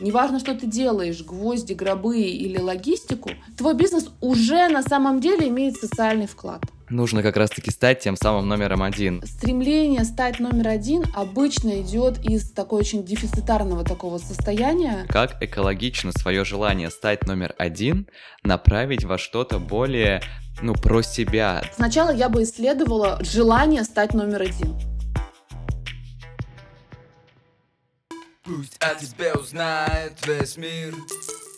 неважно, что ты делаешь, гвозди, гробы или логистику, твой бизнес уже на самом деле имеет социальный вклад. Нужно как раз-таки стать тем самым номером один. Стремление стать номер один обычно идет из такой очень дефицитарного такого состояния. Как экологично свое желание стать номер один направить во что-то более, ну, про себя? Сначала я бы исследовала желание стать номер один. Пусть о тебе узнает весь мир.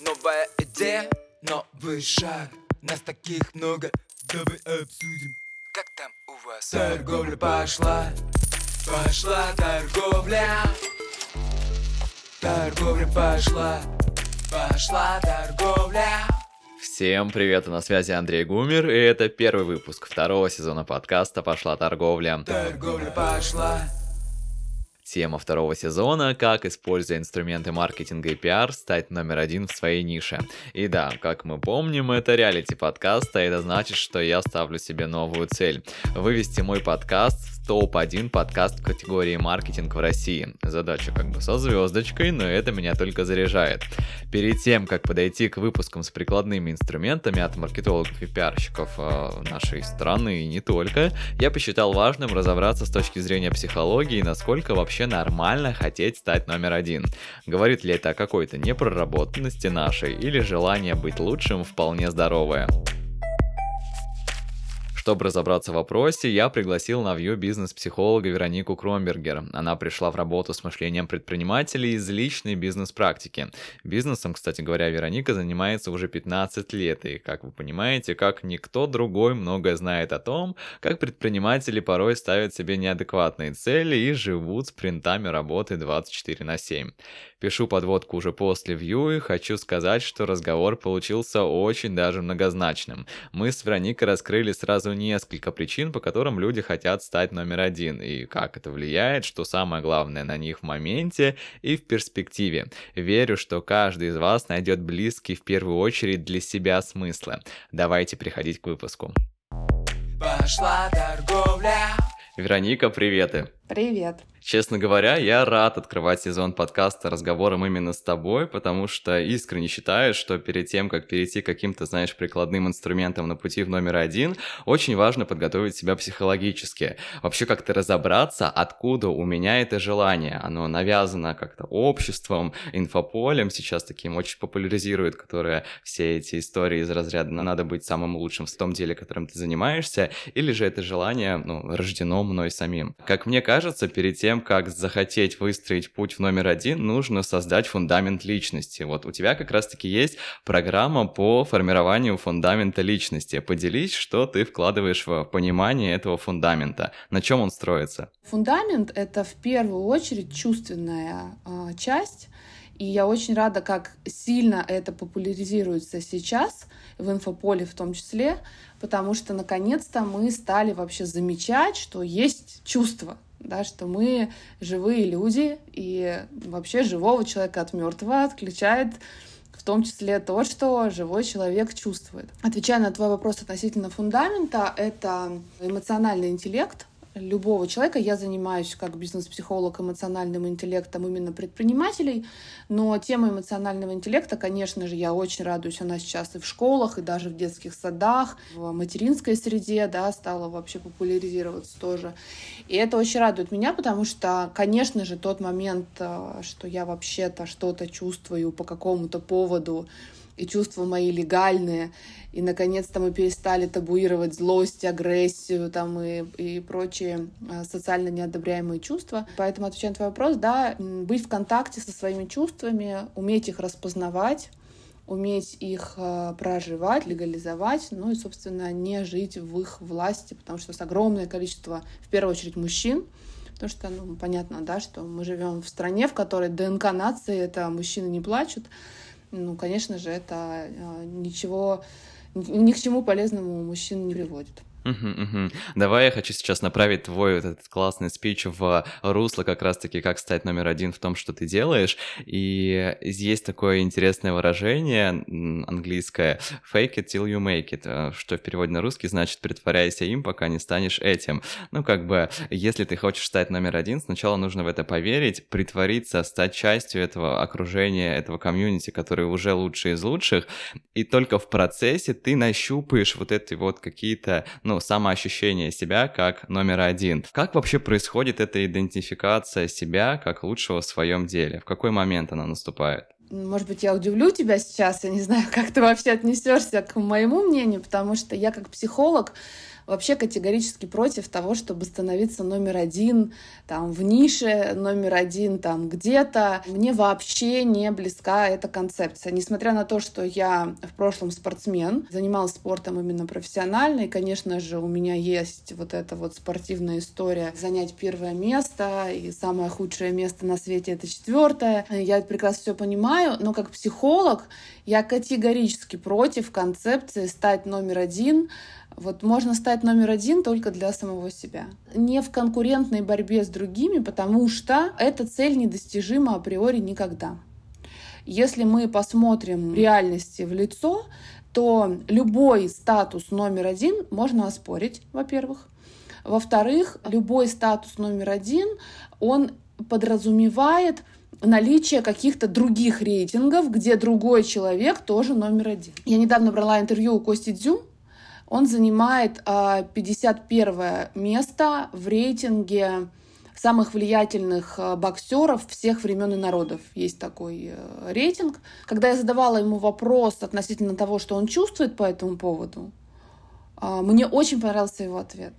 Новая идея, новый шаг. Нас таких много, давай обсудим. Как там у вас? Торговля пошла, пошла торговля. Торговля пошла, пошла торговля. Всем привет, на связи Андрей Гумер, и это первый выпуск второго сезона подкаста «Пошла торговля». Торговля пошла, Тема второго сезона – как, используя инструменты маркетинга и пиар, стать номер один в своей нише. И да, как мы помним, это реалити-подкаст, а это значит, что я ставлю себе новую цель – вывести мой подкаст в топ-1 подкаст в категории маркетинг в России. Задача как бы со звездочкой, но это меня только заряжает. Перед тем, как подойти к выпускам с прикладными инструментами от маркетологов и пиарщиков э, нашей страны и не только, я посчитал важным разобраться с точки зрения психологии, насколько вообще нормально хотеть стать номер один? Говорит ли это о какой-то непроработанности нашей или желание быть лучшим вполне здоровое? Чтобы разобраться в вопросе, я пригласил на View бизнес-психолога Веронику Кромбергер. Она пришла в работу с мышлением предпринимателей из личной бизнес-практики. Бизнесом, кстати говоря, Вероника занимается уже 15 лет, и, как вы понимаете, как никто другой многое знает о том, как предприниматели порой ставят себе неадекватные цели и живут с принтами работы 24 на 7. Пишу подводку уже после View и хочу сказать, что разговор получился очень даже многозначным. Мы с Вероникой раскрыли сразу несколько причин, по которым люди хотят стать номер один, и как это влияет, что самое главное на них в моменте и в перспективе. Верю, что каждый из вас найдет близкий в первую очередь для себя смыслы. Давайте приходить к выпуску. Пошла торговля. Вероника, приветы. Привет. Честно говоря, я рад открывать сезон подкаста разговором именно с тобой, потому что искренне считаю, что перед тем, как перейти к каким-то, знаешь, прикладным инструментам на пути в номер один, очень важно подготовить себя психологически. Вообще как-то разобраться, откуда у меня это желание. Оно навязано как-то обществом, инфополем, сейчас таким очень популяризирует, которые все эти истории из разряда «надо быть самым лучшим в том деле, которым ты занимаешься», или же это желание, ну, рождено мной самим. Как мне кажется, перед тем, тем, как захотеть выстроить путь в номер один, нужно создать фундамент личности. Вот у тебя как раз-таки есть программа по формированию фундамента личности. Поделись, что ты вкладываешь в понимание этого фундамента. На чем он строится? Фундамент — это в первую очередь чувственная э, часть, и я очень рада, как сильно это популяризируется сейчас, в инфополе в том числе, потому что наконец-то мы стали вообще замечать, что есть чувства, да, что мы живые люди, и вообще живого человека от мертвого отличает в том числе то, что живой человек чувствует. Отвечая на твой вопрос относительно фундамента, это эмоциональный интеллект, любого человека. Я занимаюсь как бизнес-психолог эмоциональным интеллектом именно предпринимателей, но тема эмоционального интеллекта, конечно же, я очень радуюсь, она сейчас и в школах, и даже в детских садах, в материнской среде, да, стала вообще популяризироваться тоже. И это очень радует меня, потому что, конечно же, тот момент, э, что я вообще-то что-то чувствую по какому-то поводу, и чувства мои легальные, и наконец-то мы перестали табуировать злость, агрессию там и, и прочие а, социально неодобряемые чувства. Поэтому, отвечая на твой вопрос, да, быть в контакте со своими чувствами, уметь их распознавать, уметь их э, проживать, легализовать, ну и, собственно, не жить в их власти, потому что с огромное количество, в первую очередь, мужчин, потому что, ну, понятно, да, что мы живем в стране, в которой ДНК нации — это мужчины не плачут, ну, конечно же, это э, ничего, ни к чему полезному мужчин не приводит. Давай я хочу сейчас направить твой вот этот классный спич в русло как раз-таки, как стать номер один в том, что ты делаешь. И есть такое интересное выражение английское «fake it till you make it», э, что в переводе на русский значит «притворяйся им, пока не станешь этим». Ну, как бы, если ты хочешь стать номер один, сначала нужно в это поверить, притвориться, стать частью этого окружения, этого комьюнити, который уже лучший из лучших, и только в процессе ты нащупаешь вот эти вот какие-то, ну, самоощущение себя как номер один. Как вообще происходит эта идентификация себя как лучшего в своем деле? В какой момент она наступает? Может быть, я удивлю тебя сейчас, я не знаю, как ты вообще отнесешься к моему мнению, потому что я как психолог вообще категорически против того, чтобы становиться номер один там в нише, номер один там где-то. Мне вообще не близка эта концепция. Несмотря на то, что я в прошлом спортсмен, занималась спортом именно профессионально, и, конечно же, у меня есть вот эта вот спортивная история занять первое место, и самое худшее место на свете — это четвертое. Я прекрасно все понимаю, но как психолог я категорически против концепции стать номер один вот можно стать номер один только для самого себя. Не в конкурентной борьбе с другими, потому что эта цель недостижима априори никогда. Если мы посмотрим реальности в лицо, то любой статус номер один можно оспорить, во-первых. Во-вторых, любой статус номер один, он подразумевает наличие каких-то других рейтингов, где другой человек тоже номер один. Я недавно брала интервью у Кости Дзю, он занимает 51 а, место в рейтинге самых влиятельных а, боксеров всех времен и народов. Есть такой э, рейтинг. Когда я задавала ему вопрос относительно того, что он чувствует по этому поводу, а, мне очень понравился его ответ.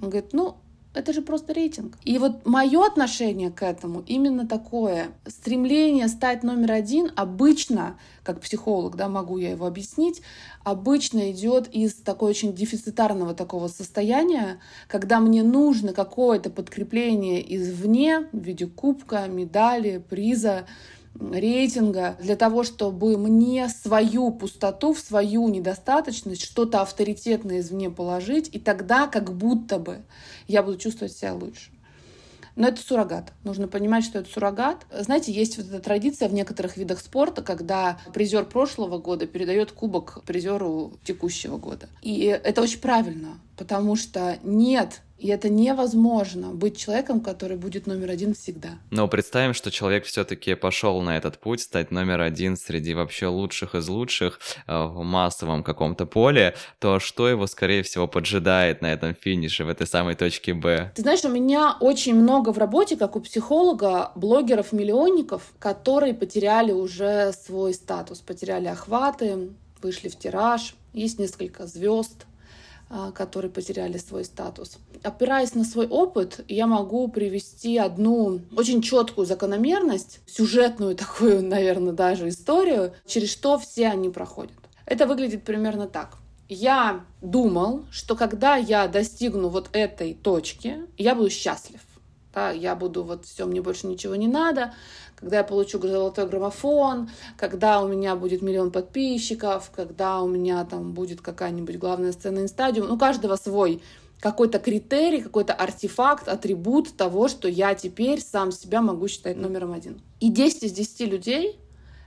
Он говорит, ну, это же просто рейтинг. И вот мое отношение к этому именно такое. Стремление стать номер один обычно, как психолог, да, могу я его объяснить, обычно идет из такой очень дефицитарного такого состояния, когда мне нужно какое-то подкрепление извне в виде кубка, медали, приза, рейтинга для того, чтобы мне свою пустоту, в свою недостаточность, что-то авторитетное извне положить, и тогда как будто бы я буду чувствовать себя лучше. Но это суррогат. Нужно понимать, что это суррогат. Знаете, есть вот эта традиция в некоторых видах спорта, когда призер прошлого года передает кубок призеру текущего года. И это очень правильно, потому что нет и это невозможно быть человеком, который будет номер один всегда. Но представим, что человек все-таки пошел на этот путь, стать номер один среди вообще лучших из лучших э, в массовом каком-то поле, то что его, скорее всего, поджидает на этом финише, в этой самой точке Б? Ты знаешь, у меня очень много в работе, как у психолога, блогеров-миллионников, которые потеряли уже свой статус, потеряли охваты, вышли в тираж. Есть несколько звезд, а, которые потеряли свой статус. Опираясь на свой опыт, я могу привести одну очень четкую закономерность, сюжетную такую, наверное, даже историю, через что все они проходят. Это выглядит примерно так. Я думал, что когда я достигну вот этой точки, я буду счастлив. Да, я буду вот все, мне больше ничего не надо, когда я получу золотой граммофон, когда у меня будет миллион подписчиков, когда у меня там будет какая-нибудь главная сцена инстадиум. Ну, каждого свой какой-то критерий, какой-то артефакт, атрибут того, что я теперь сам себя могу считать номером один. И 10 из 10 людей,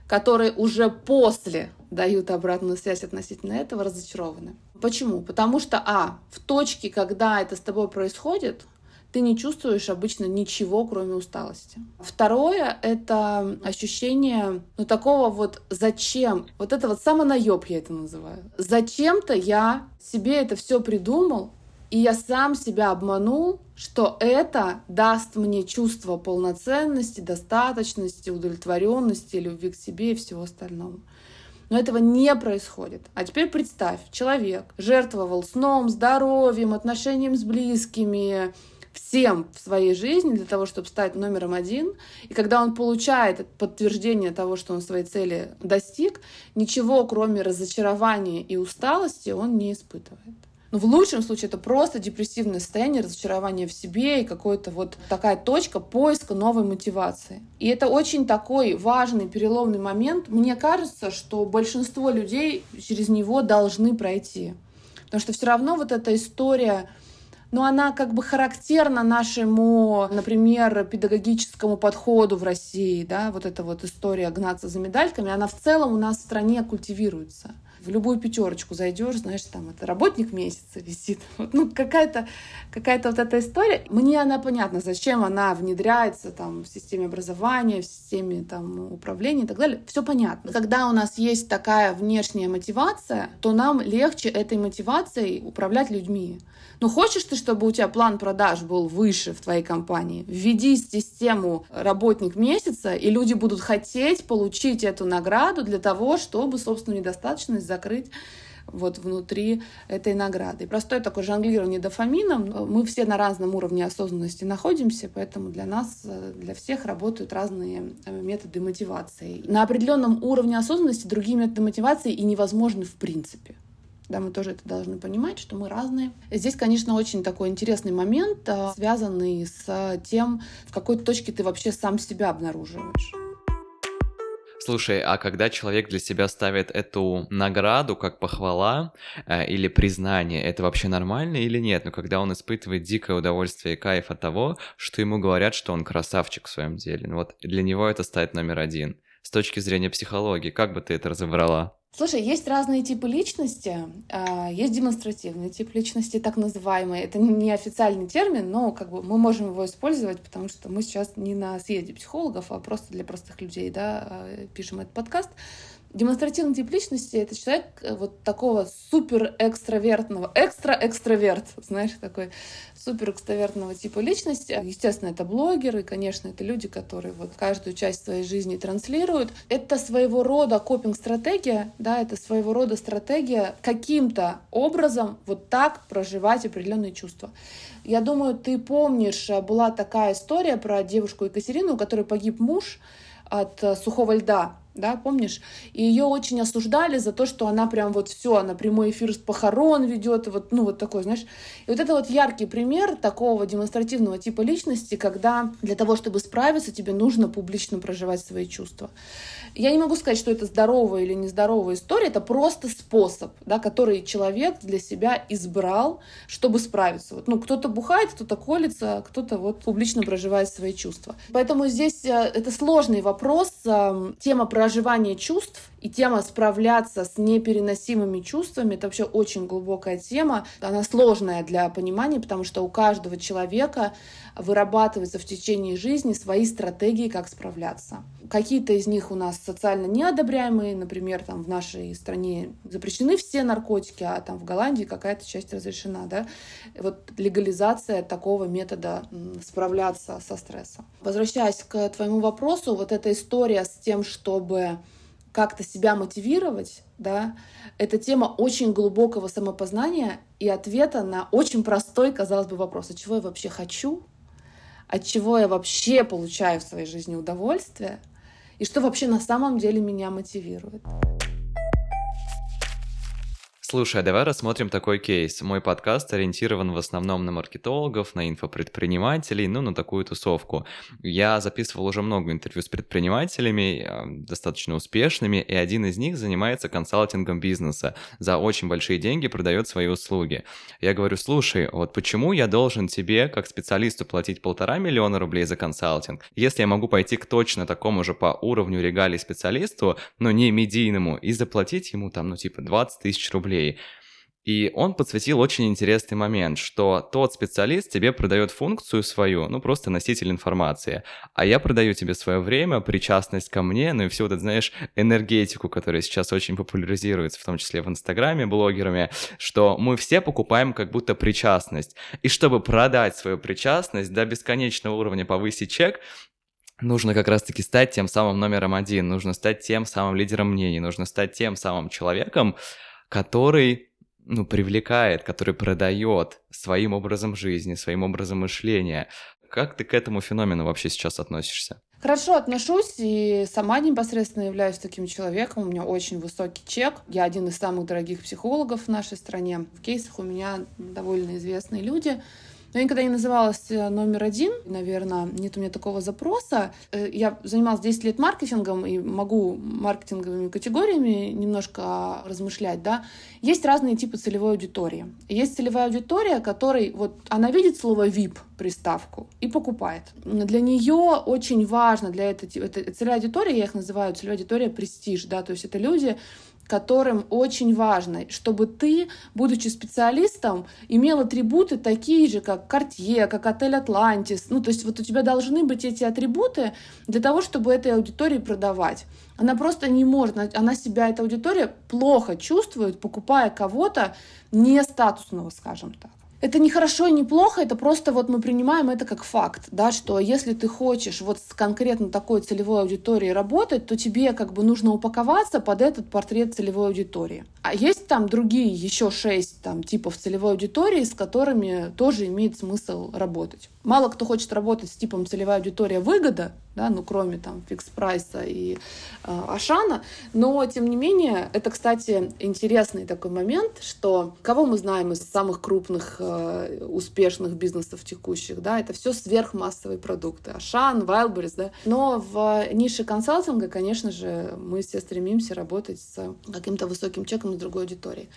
которые уже после дают обратную связь относительно этого, разочарованы. Почему? Потому что, а, в точке, когда это с тобой происходит, ты не чувствуешь обычно ничего, кроме усталости. Второе — это ощущение, ну, такого вот «зачем?». Вот это вот самонаеб я это называю. Зачем-то я себе это все придумал, и я сам себя обманул, что это даст мне чувство полноценности, достаточности, удовлетворенности, любви к себе и всего остального. Но этого не происходит. А теперь представь, человек жертвовал сном, здоровьем, отношением с близкими, всем в своей жизни для того, чтобы стать номером один. И когда он получает подтверждение того, что он своей цели достиг, ничего, кроме разочарования и усталости, он не испытывает. Ну, в лучшем случае это просто депрессивное состояние, разочарование в себе и какая-то вот такая точка поиска новой мотивации. И это очень такой важный переломный момент. Мне кажется, что большинство людей через него должны пройти. Потому что все равно вот эта история но она как бы характерна нашему, например, педагогическому подходу в России, да, вот эта вот история гнаться за медальками, она в целом у нас в стране культивируется в любую пятерочку зайдешь, знаешь, там это работник месяца висит. Вот, ну, какая-то какая вот эта история. Мне она понятна, зачем она внедряется там в системе образования, в системе там управления и так далее. Все понятно. Когда у нас есть такая внешняя мотивация, то нам легче этой мотивацией управлять людьми. Ну, хочешь ты, чтобы у тебя план продаж был выше в твоей компании? Введи систему работник месяца, и люди будут хотеть получить эту награду для того, чтобы собственную недостаточность закрыть вот внутри этой награды. И простое такое жонглирование дофамином. Мы все на разном уровне осознанности находимся, поэтому для нас, для всех работают разные э, методы мотивации. На определенном уровне осознанности другие методы мотивации и невозможны в принципе. Да, мы тоже это должны понимать, что мы разные. Здесь, конечно, очень такой интересный момент, э, связанный с тем, в какой точке ты вообще сам себя обнаруживаешь. Слушай, а когда человек для себя ставит эту награду как похвала э, или признание, это вообще нормально или нет? Но когда он испытывает дикое удовольствие и кайф от того, что ему говорят, что он красавчик в своем деле, ну, вот для него это ставит номер один. С точки зрения психологии, как бы ты это разобрала? Слушай, есть разные типы личности. А, есть демонстративный тип личности, так называемый. Это не официальный термин, но как бы мы можем его использовать, потому что мы сейчас не на съезде психологов, а просто для простых людей да, а, пишем этот подкаст. Демонстративный тип личности — это человек э, вот такого супер экстравертного, экстра-экстраверт, знаешь, такой супер экстравертного типа личности. Естественно, это блогеры, конечно, это люди, которые вот каждую часть своей жизни транслируют. Это своего рода копинг-стратегия, да, это своего рода стратегия каким-то образом вот так проживать определенные чувства. Я думаю, ты помнишь, э, была такая история про девушку Екатерину, у которой погиб муж от э, сухого льда да, помнишь? И ее очень осуждали за то, что она прям вот все, она прямой эфир с похорон ведет, вот, ну, вот такой, знаешь. И вот это вот яркий пример такого демонстративного типа личности, когда для того, чтобы справиться, тебе нужно публично проживать свои чувства. Я не могу сказать, что это здоровая или нездоровая история, это просто способ, да, который человек для себя избрал, чтобы справиться. Вот, ну, кто-то бухает, кто-то колется, кто-то вот публично проживает свои чувства. Поэтому здесь э, это сложный вопрос. Эм, тема проживания чувств и тема справляться с непереносимыми чувствами — это вообще очень глубокая тема. Она сложная для понимания, потому что у каждого человека вырабатываются в течение жизни свои стратегии, как справляться. Какие-то из них у нас социально неодобряемые, например, там в нашей стране запрещены все наркотики, а там в Голландии какая-то часть разрешена, да. Вот легализация такого метода справляться со стрессом. Возвращаясь к твоему вопросу, вот эта история с тем, чтобы как-то себя мотивировать, да, это тема очень глубокого самопознания и ответа на очень простой, казалось бы, вопрос, а чего я вообще хочу, от чего я вообще получаю в своей жизни удовольствие, и что вообще на самом деле меня мотивирует. Слушай, а давай рассмотрим такой кейс. Мой подкаст ориентирован в основном на маркетологов, на инфопредпринимателей, ну, на такую тусовку. Я записывал уже много интервью с предпринимателями, а, достаточно успешными, и один из них занимается консалтингом бизнеса. За очень большие деньги продает свои услуги. Я говорю, слушай, вот почему я должен тебе, как специалисту, платить полтора миллиона рублей за консалтинг, если я могу пойти к точно такому же по уровню регалий специалисту, но не медийному, и заплатить ему там, ну, типа 20 тысяч рублей рублей. И он подсветил очень интересный момент, что тот специалист тебе продает функцию свою, ну просто носитель информации, а я продаю тебе свое время, причастность ко мне, ну и всю вот эту, знаешь, энергетику, которая сейчас очень популяризируется, в том числе в Инстаграме, блогерами, что мы все покупаем как будто причастность. И чтобы продать свою причастность до бесконечного уровня повысить чек, нужно как раз-таки стать тем самым номером один, нужно стать тем самым лидером мнений, нужно стать тем самым человеком, который ну, привлекает, который продает своим образом жизни, своим образом мышления. Как ты к этому феномену вообще сейчас относишься? Хорошо отношусь и сама непосредственно являюсь таким человеком. У меня очень высокий чек. Я один из самых дорогих психологов в нашей стране. В кейсах у меня довольно известные люди. Но я никогда не называлась э, номер один. Наверное, нет у меня такого запроса. Э, я занималась 10 лет маркетингом и могу маркетинговыми категориями немножко размышлять, да. Есть разные типы целевой аудитории. Есть целевая аудитория, которой вот она видит слово VIP приставку и покупает. Для нее очень важно, для этой, этой целевой аудитории, я их называю целевая аудитория престиж, да, то есть это люди, которым очень важно, чтобы ты, будучи специалистом, имел атрибуты такие же, как Cartier, как отель Atlantis. Ну, то есть вот у тебя должны быть эти атрибуты для того, чтобы этой аудитории продавать. Она просто не может, она себя, эта аудитория, плохо чувствует, покупая кого-то не статусного, скажем так это не хорошо и не плохо, это просто вот мы принимаем это как факт, да, что если ты хочешь вот с конкретно такой целевой аудиторией работать, то тебе как бы нужно упаковаться под этот портрет целевой аудитории. А есть там другие еще шесть там типов целевой аудитории, с которыми тоже имеет смысл работать. Мало кто хочет работать с типом целевая аудитория выгода, да, ну кроме там фикс прайса и э, Ашана, но тем не менее это, кстати, интересный такой момент, что кого мы знаем из самых крупных э, успешных бизнесов текущих, да, это все сверхмассовые продукты, Ашан, Wildberries, да, но в нише консалтинга, конечно же, мы все стремимся работать с каким-то высоким чеком с другой аудиторией.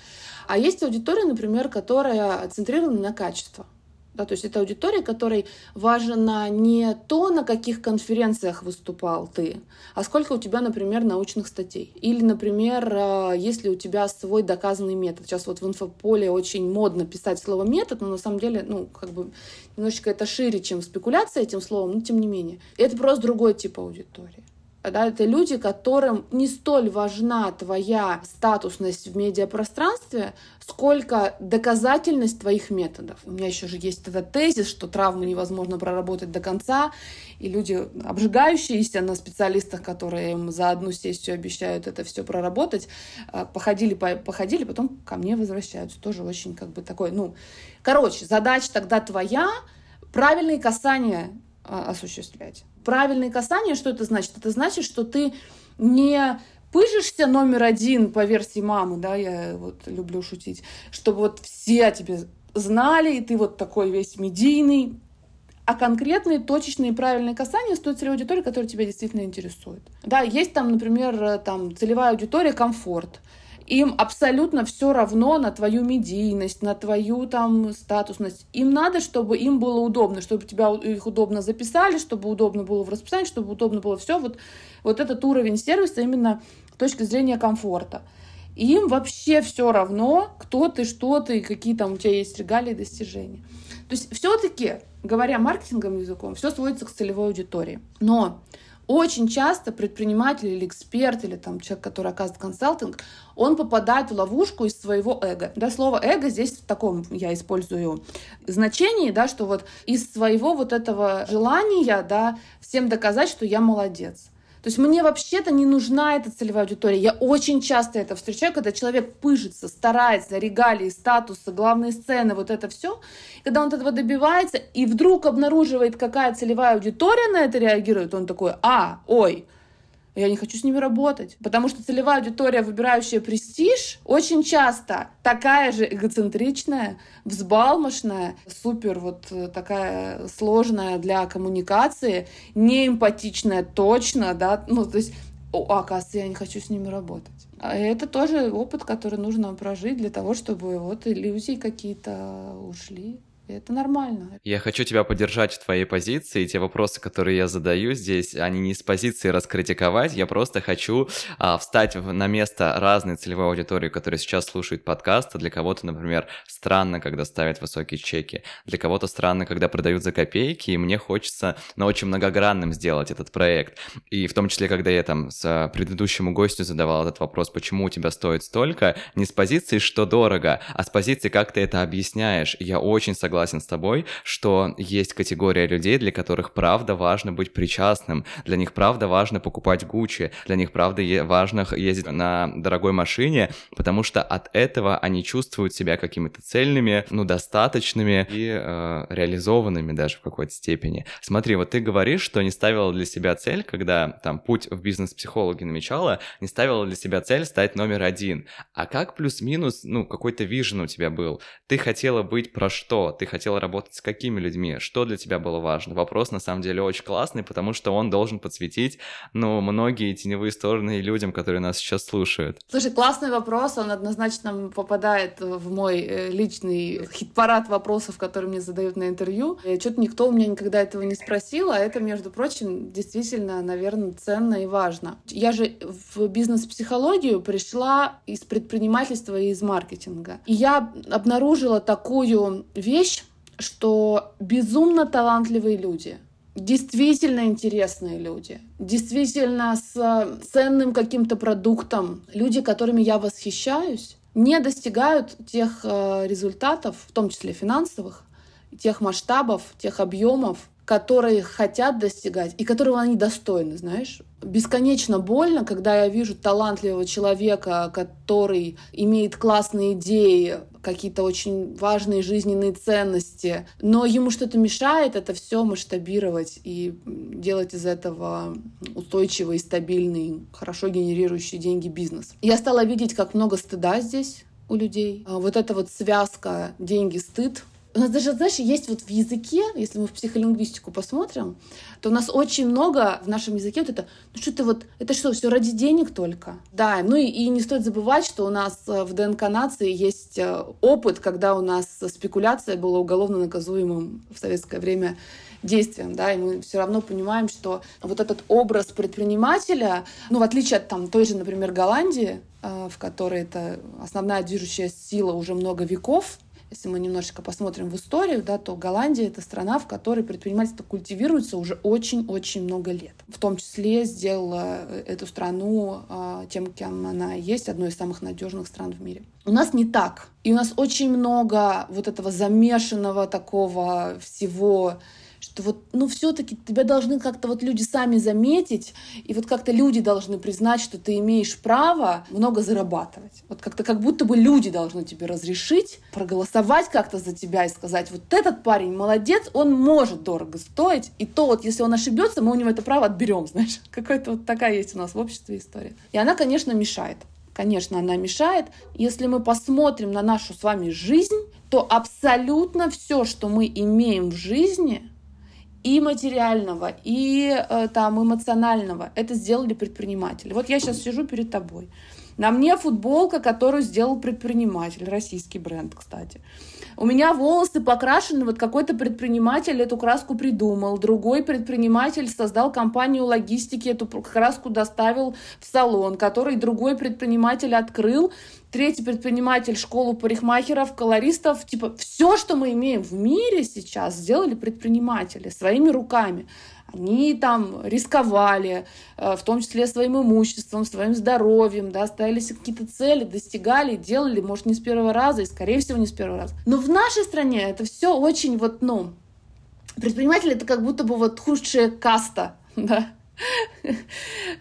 А есть аудитория, например, которая центрирована на качество. Да, то есть это аудитория, которой важно не то, на каких конференциях выступал ты, а сколько у тебя, например, научных статей. Или, например, э, если у тебя свой доказанный метод. Сейчас вот в инфополе очень модно писать слово метод, но на самом деле, ну, как бы немножечко это шире, чем спекуляция этим словом, но тем не менее. Это просто другой тип аудитории. Да, это люди, которым не столь важна твоя статусность в медиапространстве, сколько доказательность твоих методов. У меня еще же есть этот тезис, что травмы невозможно проработать до конца, и люди, обжигающиеся на специалистах, которые им за одну сессию обещают это все проработать, э, походили, походили, потом ко мне возвращаются. Тоже очень как бы такой, ну, короче, задача тогда твоя правильные касания а, осуществлять. Правильные касания, что это значит? Это значит, что ты не пыжишься номер один по версии мамы, да, я вот люблю шутить, чтобы вот все о тебе знали, и ты вот такой весь медийный, а конкретные, точечные, правильные касания с той целевой аудиторией, которая тебя действительно интересует. Да, есть там, например, там целевая аудитория комфорт им абсолютно все равно на твою медийность, на твою там статусность. Им надо, чтобы им было удобно, чтобы тебя их удобно записали, чтобы удобно было в расписании, чтобы удобно было все. Вот, вот этот уровень сервиса именно точки зрения комфорта. Им вообще все равно, кто ты, что ты, какие там у тебя есть регалии и достижения. То есть все-таки, говоря маркетинговым языком, все сводится к целевой аудитории. Но очень часто предприниматель или эксперт, или там человек, который оказывает консалтинг, он попадает в ловушку из своего эго. Да, слово эго здесь в таком я использую значении, да, что вот из своего вот этого желания, да, всем доказать, что я молодец. То есть мне вообще-то не нужна эта целевая аудитория. Я очень часто это встречаю, когда человек пыжится, старается, регалии, статусы, главные сцены, вот это все. Когда он этого добивается и вдруг обнаруживает, какая целевая аудитория на это реагирует, он такой, а, ой, я не хочу с ними работать. Потому что целевая аудитория, выбирающая престиж, очень часто такая же эгоцентричная, взбалмошная, супер вот э, такая сложная для коммуникации, неэмпатичная точно, да, ну, то есть, о, оказывается, я не хочу с ними работать. А это тоже опыт, который нужно прожить для того, чтобы вот иллюзии какие-то ушли это нормально. Я хочу тебя поддержать в твоей позиции. Те вопросы, которые я задаю здесь, они не с позиции раскритиковать. Я просто хочу а, встать на место разной целевой аудитории, которая сейчас слушает подкасты. Для кого-то, например, странно, когда ставят высокие чеки. Для кого-то странно, когда продают за копейки. И мне хочется, но очень многогранным сделать этот проект. И в том числе, когда я там с предыдущему гостю задавал этот вопрос, почему у тебя стоит столько, не с позиции, что дорого, а с позиции, как ты это объясняешь. Я очень согласен согласен с тобой, что есть категория людей, для которых правда важно быть причастным, для них правда важно покупать Гуччи, для них правда важно ездить на дорогой машине, потому что от этого они чувствуют себя какими-то цельными, ну, достаточными и э, реализованными даже в какой-то степени. Смотри, вот ты говоришь, что не ставила для себя цель, когда там путь в бизнес-психологи намечала, не ставила для себя цель стать номер один. А как плюс-минус, ну, какой-то вижен у тебя был? Ты хотела быть про что? Ты хотел работать с какими людьми? Что для тебя было важно? Вопрос на самом деле очень классный, потому что он должен подсветить, ну, многие теневые стороны людям, которые нас сейчас слушают. Слушай, классный вопрос, он однозначно попадает в мой э, личный хит-парад вопросов, которые мне задают на интервью. Что-то никто у меня никогда этого не спросил, а это, между прочим, действительно, наверное, ценно и важно. Я же в бизнес-психологию пришла из предпринимательства и из маркетинга. И я обнаружила такую вещь, что безумно талантливые люди, действительно интересные люди, действительно с ценным каким-то продуктом, люди, которыми я восхищаюсь, не достигают тех э, результатов, в том числе финансовых, тех масштабов, тех объемов, которые хотят достигать и которого они достойны, знаешь. Бесконечно больно, когда я вижу талантливого человека, который имеет классные идеи, какие-то очень важные жизненные ценности, но ему что-то мешает это все масштабировать и делать из этого устойчивый, стабильный, хорошо генерирующий деньги бизнес. Я стала видеть, как много стыда здесь у людей. А вот эта вот связка деньги-стыд, у нас даже, знаешь, есть вот в языке, если мы в психолингвистику посмотрим, то у нас очень много в нашем языке вот это, ну что ты вот, это что, все ради денег только? Да, ну и, и не стоит забывать, что у нас э, в ДНК нации есть э, опыт, когда у нас спекуляция была уголовно наказуемым в советское время действием, да, и мы все равно понимаем, что вот этот образ предпринимателя, ну, в отличие от там той же, например, Голландии, э, в которой это основная движущая сила уже много веков, если мы немножечко посмотрим в историю, да, то Голландия — это страна, в которой предпринимательство культивируется уже очень-очень много лет. В том числе сделала э, эту страну э, тем, кем она есть, одной из самых надежных стран в мире. У нас не так. И у нас очень много вот этого замешанного такого всего что вот, ну, все-таки тебя должны как-то вот люди сами заметить, и вот как-то люди должны признать, что ты имеешь право много зарабатывать. Вот как-то как будто бы люди должны тебе разрешить проголосовать как-то за тебя и сказать, вот этот парень молодец, он может дорого стоить, и то вот, если он ошибется, мы у него это право отберем, знаешь. Какая-то вот такая есть у нас в обществе история. И она, конечно, мешает. Конечно, она мешает. Если мы посмотрим на нашу с вами жизнь, то абсолютно все, что мы имеем в жизни, и материального, и э, там эмоционального. Это сделали предприниматели. Вот я сейчас сижу перед тобой. На мне футболка, которую сделал предприниматель, российский бренд, кстати. У меня волосы покрашены, вот какой-то предприниматель эту краску придумал, другой предприниматель создал компанию логистики, эту краску доставил в салон, который другой предприниматель открыл, третий предприниматель школу парикмахеров, колористов. Типа все, что мы имеем в мире сейчас, сделали предприниматели своими руками. Они там рисковали, э, в том числе своим имуществом, своим здоровьем, да, ставили себе какие-то цели, достигали, делали, может, не с первого раза, и, скорее всего, не с первого раза. Но в нашей стране это все очень вот, ну, предприниматели это как будто бы вот худшая каста, да,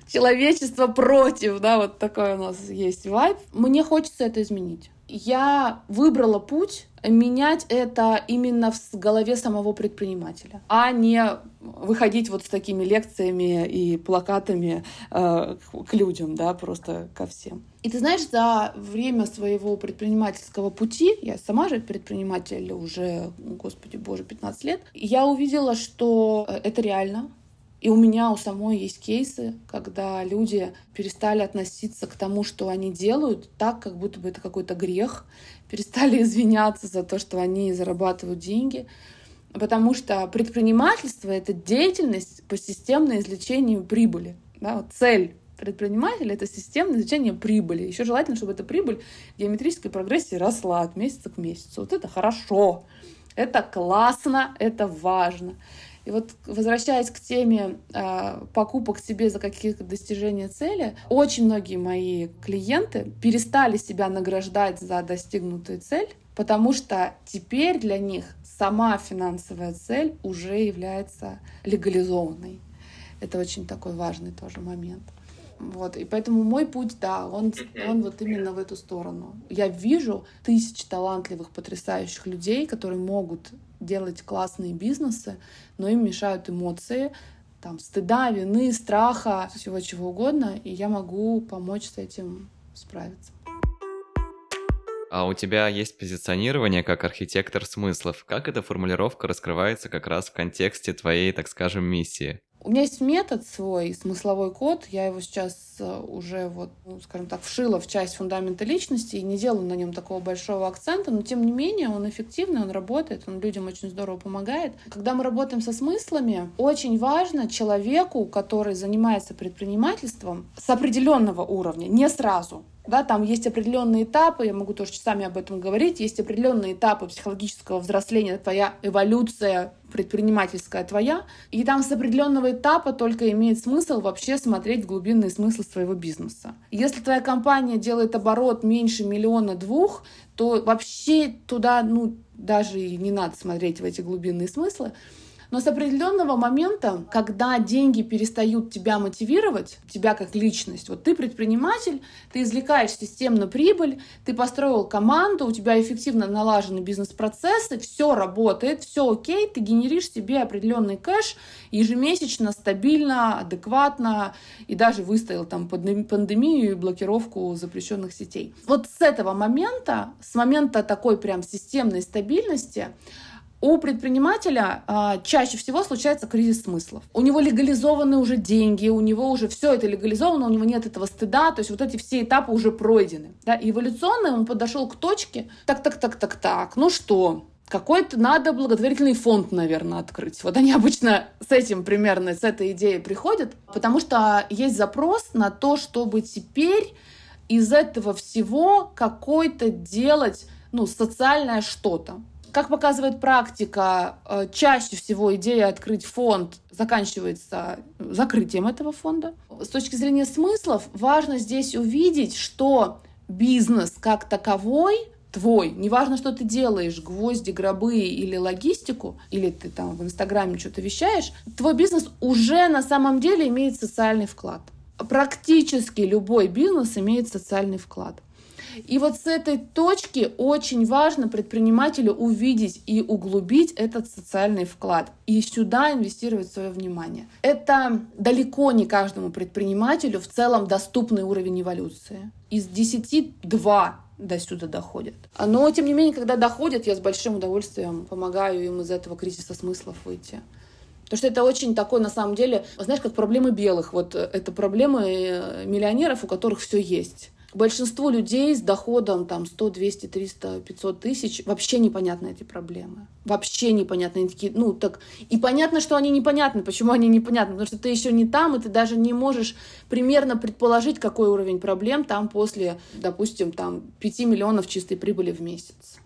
человечество против, да, вот такой у нас есть вайб. Мне хочется это изменить. Я выбрала путь менять это именно в голове самого предпринимателя, а не выходить вот с такими лекциями и плакатами э, к людям, да, просто ко всем. И ты знаешь, за время своего предпринимательского пути, я сама же предприниматель уже, господи боже, 15 лет, я увидела, что э, это реально, и у меня у самой есть кейсы, когда люди перестали относиться к тому, что они делают, так, как будто бы это какой-то грех, перестали извиняться за то, что они зарабатывают деньги, потому что предпринимательство — это деятельность по системному извлечению прибыли. Да, вот цель предпринимателя — это системное извлечение прибыли. Еще желательно, чтобы эта прибыль в геометрической прогрессии росла от месяца к месяцу. Вот это хорошо, это классно, это важно. И вот возвращаясь к теме э, покупок себе за какие-то достижения цели, очень многие мои клиенты перестали себя награждать за достигнутую цель, потому что теперь для них сама финансовая цель уже является легализованной. Это очень такой важный тоже момент. Вот, и поэтому мой путь, да, он, он вот именно в эту сторону. Я вижу тысячи талантливых, потрясающих людей, которые могут делать классные бизнесы, но им мешают эмоции, там, стыда, вины, страха, всего чего угодно, и я могу помочь с этим справиться. А у тебя есть позиционирование как архитектор смыслов. Как эта формулировка раскрывается как раз в контексте твоей, так скажем, миссии? У меня есть метод свой, смысловой код. Я его сейчас э, уже, вот, ну, скажем так, вшила в часть фундамента личности и не делаю на нем такого большого акцента, но тем не менее он эффективный, он работает, он людям очень здорово помогает. Когда мы работаем со смыслами, очень важно человеку, который занимается предпринимательством, с определенного уровня, не сразу, да, там есть определенные этапы, я могу тоже часами об этом говорить, есть определенные этапы психологического взросления, твоя эволюция предпринимательская твоя, и там с определенного этапа только имеет смысл вообще смотреть глубинный смысл своего бизнеса. Если твоя компания делает оборот меньше миллиона двух, то вообще туда, ну, даже и не надо смотреть в эти глубинные смыслы, но с определенного момента, когда деньги перестают тебя мотивировать, тебя как личность, вот ты предприниматель, ты извлекаешь системно прибыль, ты построил команду, у тебя эффективно налажены бизнес-процессы, все работает, все окей, ты генеришь себе определенный кэш ежемесячно, стабильно, адекватно и даже выставил там пандемию и блокировку запрещенных сетей. Вот с этого момента, с момента такой прям системной стабильности, у предпринимателя а, чаще всего случается кризис смыслов. У него легализованы уже деньги, у него уже все это легализовано, у него нет этого стыда, то есть вот эти все этапы уже пройдены. Да? Эволюционно он подошел к точке, так, так, так, так, так, ну что, какой-то надо благотворительный фонд, наверное, открыть. Вот они обычно с этим примерно, с этой идеей приходят, потому что есть запрос на то, чтобы теперь из этого всего какой-то делать ну, социальное что-то. Как показывает практика, э, чаще всего идея открыть фонд заканчивается закрытием этого фонда. С точки зрения смыслов, важно здесь увидеть, что бизнес как таковой твой, неважно, что ты делаешь, гвозди, гробы или логистику, или ты там в Инстаграме что-то вещаешь, твой бизнес уже на самом деле имеет социальный вклад. Практически любой бизнес имеет социальный вклад. И вот с этой точки очень важно предпринимателю увидеть и углубить этот социальный вклад. И сюда инвестировать свое внимание. Это далеко не каждому предпринимателю в целом доступный уровень эволюции. Из 10 2 до сюда доходят. Но, тем не менее, когда доходят, я с большим удовольствием помогаю им из этого кризиса смыслов выйти. Потому что это очень такой, на самом деле, знаешь, как проблемы белых. Вот это проблемы э, миллионеров, у которых все есть. Большинству людей с доходом там 100, 200, 300, 500 тысяч вообще непонятны эти проблемы. Вообще непонятны. Они такие, ну так... И понятно, что они непонятны. Почему они непонятны? Потому что ты еще не там, и ты даже не можешь примерно предположить, какой уровень проблем там после, допустим, там 5 миллионов чистой прибыли в месяц.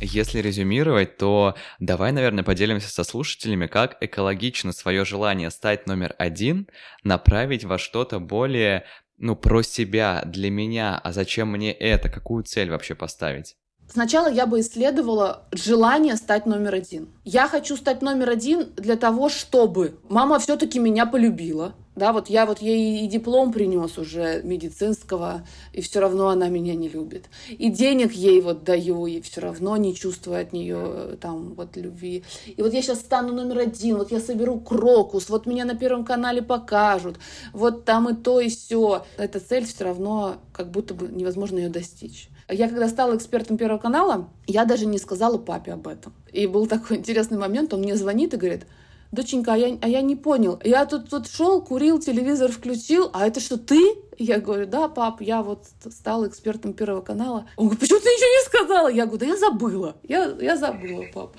Если резюмировать, то давай, наверное, поделимся со слушателями, как экологично свое желание стать номер один направить во что-то более, ну, про себя, для меня, а зачем мне это, какую цель вообще поставить? Сначала я бы исследовала желание стать номер один. Я хочу стать номер один для того, чтобы мама все-таки меня полюбила. Да, вот я вот ей и диплом принес уже медицинского, и все равно она меня не любит. И денег ей вот даю, и все равно не чувствую от нее э, там вот любви. И вот я сейчас стану номер один, вот я соберу крокус, вот меня на Первом канале покажут, вот там и то, и все. Эта цель все равно как будто бы невозможно ее достичь. Я когда стала экспертом Первого канала, я даже не сказала папе об этом. И был такой интересный момент, он мне звонит и говорит, доченька, а я, а я не понял, я тут, тут шел, курил, телевизор включил, а это что, ты? Я говорю, да, пап, я вот стала экспертом Первого канала. Он говорит, почему ты ничего не сказала? Я говорю, да я забыла, я, я забыла, пап.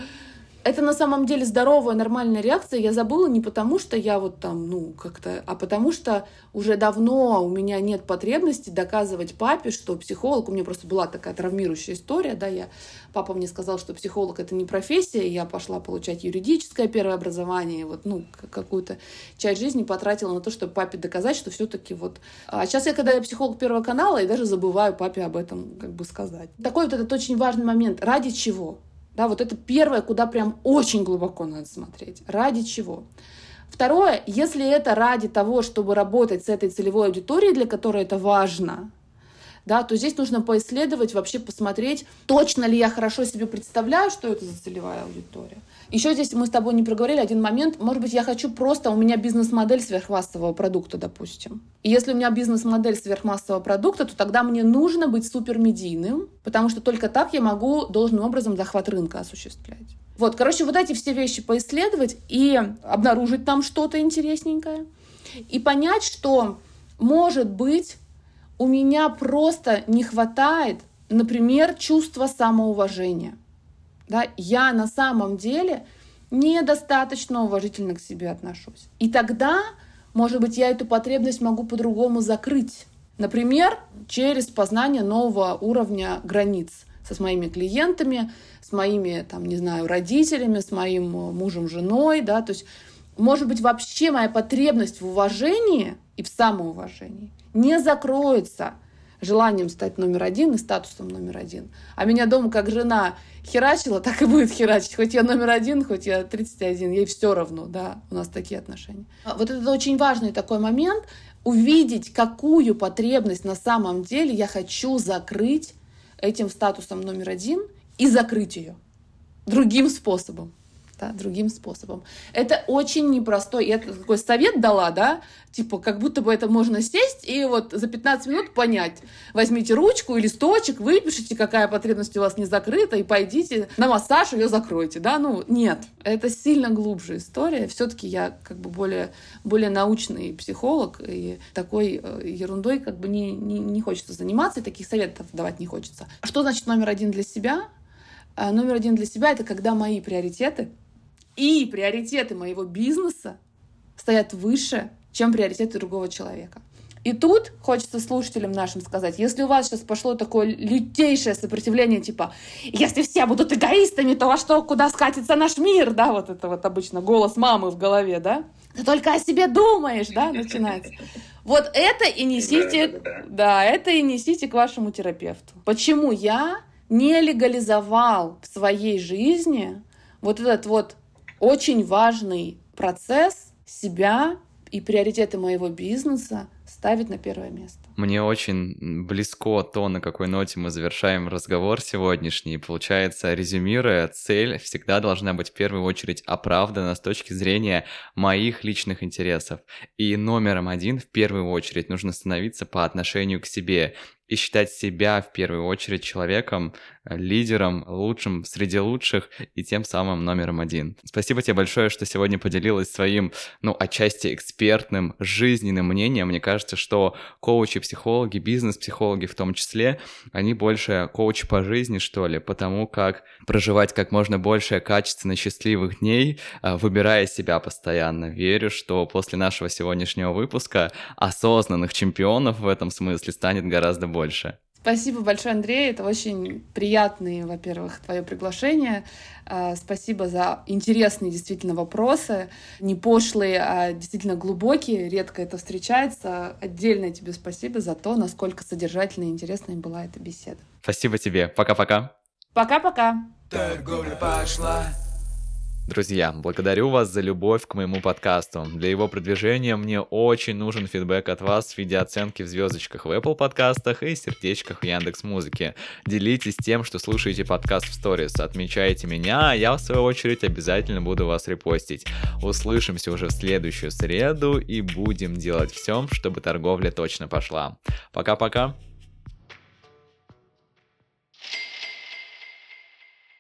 Это на самом деле здоровая, нормальная реакция. Я забыла не потому, что я вот там, ну, как-то, а потому что уже давно у меня нет потребности доказывать папе, что психолог, у меня просто была такая травмирующая история, да, я, папа мне сказал, что психолог это не профессия, и я пошла получать юридическое первое образование, вот, ну, какую-то часть жизни потратила на то, чтобы папе доказать, что все-таки вот... А сейчас я, когда я психолог Первого канала, я даже забываю папе об этом как бы сказать. Такой вот этот очень важный момент. Ради чего? Да, вот это первое, куда прям очень глубоко надо смотреть. Ради чего? Второе, если это ради того, чтобы работать с этой целевой аудиторией, для которой это важно, да, то здесь нужно поисследовать, вообще посмотреть, точно ли я хорошо себе представляю, что это за целевая аудитория. Еще здесь мы с тобой не проговорили один момент. Может быть, я хочу просто, у меня бизнес-модель сверхмассового продукта, допустим. И если у меня бизнес-модель сверхмассового продукта, то тогда мне нужно быть супермедийным, потому что только так я могу должным образом захват рынка осуществлять. Вот, короче, вот эти все вещи поисследовать и обнаружить там что-то интересненькое. И понять, что, может быть, у меня просто не хватает, например, чувства самоуважения – да, я на самом деле недостаточно уважительно к себе отношусь. И тогда, может быть, я эту потребность могу по-другому закрыть. Например, через познание нового уровня границ со моими клиентами, с моими, там, не знаю, родителями, с моим мужем, женой, да, то есть, может быть, вообще моя потребность в уважении и в самоуважении не закроется желанием стать номер один и статусом номер один. А меня дома как жена херачила, так и будет херачить. Хоть я номер один, хоть я 31, ей все равно, да, у нас такие отношения. А вот это очень важный такой момент, увидеть, какую потребность на самом деле я хочу закрыть этим статусом номер один и закрыть ее другим способом да, другим способом. Это очень непростой. Я такой совет дала, да, типа, как будто бы это можно сесть и вот за 15 минут понять. Возьмите ручку и листочек, выпишите, какая потребность у вас не закрыта, и пойдите на массаж, ее закройте, да, ну, нет. Это сильно глубже история. Все-таки я как бы более, более научный психолог, и такой э, ерундой как бы не, не, не хочется заниматься, и таких советов давать не хочется. Что значит номер один для себя? А, номер один для себя — это когда мои приоритеты — и приоритеты моего бизнеса стоят выше, чем приоритеты другого человека. И тут хочется слушателям нашим сказать, если у вас сейчас пошло такое лютейшее сопротивление, типа, если все будут эгоистами, то во что, куда скатится наш мир, да, вот это вот обычно голос мамы в голове, да, ты только о себе думаешь, да, начинается. Вот это и несите, да, это и несите к вашему терапевту. Почему я не легализовал в своей жизни вот этот вот очень важный процесс себя и приоритеты моего бизнеса ставить на первое место. Мне очень близко то, на какой ноте мы завершаем разговор сегодняшний. Получается, резюмируя, цель всегда должна быть в первую очередь оправдана с точки зрения моих личных интересов. И номером один в первую очередь нужно становиться по отношению к себе и считать себя в первую очередь человеком, э, лидером, лучшим среди лучших и тем самым номером один. Спасибо тебе большое, что сегодня поделилась своим, ну, отчасти экспертным, жизненным мнением. Мне кажется, что коучи, психологи, бизнес-психологи в том числе, они больше коучи по жизни, что ли, потому как проживать как можно больше качественно счастливых дней, э, выбирая себя постоянно. Верю, что после нашего сегодняшнего выпуска осознанных чемпионов в этом смысле станет гораздо больше больше. Спасибо большое, Андрей. Это очень приятное, во-первых, твое приглашение. А, спасибо за интересные действительно вопросы. Не пошлые, а действительно глубокие. Редко это встречается. Отдельное тебе спасибо за то, насколько содержательной и интересной была эта беседа. Спасибо тебе. Пока-пока. Пока-пока. Торговля пошла. Друзья, благодарю вас за любовь к моему подкасту. Для его продвижения мне очень нужен фидбэк от вас в виде оценки в звездочках в Apple подкастах и сердечках в Яндекс Музыке. Делитесь тем, что слушаете подкаст в сторис, отмечайте меня, а я в свою очередь обязательно буду вас репостить. Услышимся уже в следующую среду и будем делать все, чтобы торговля точно пошла. Пока-пока.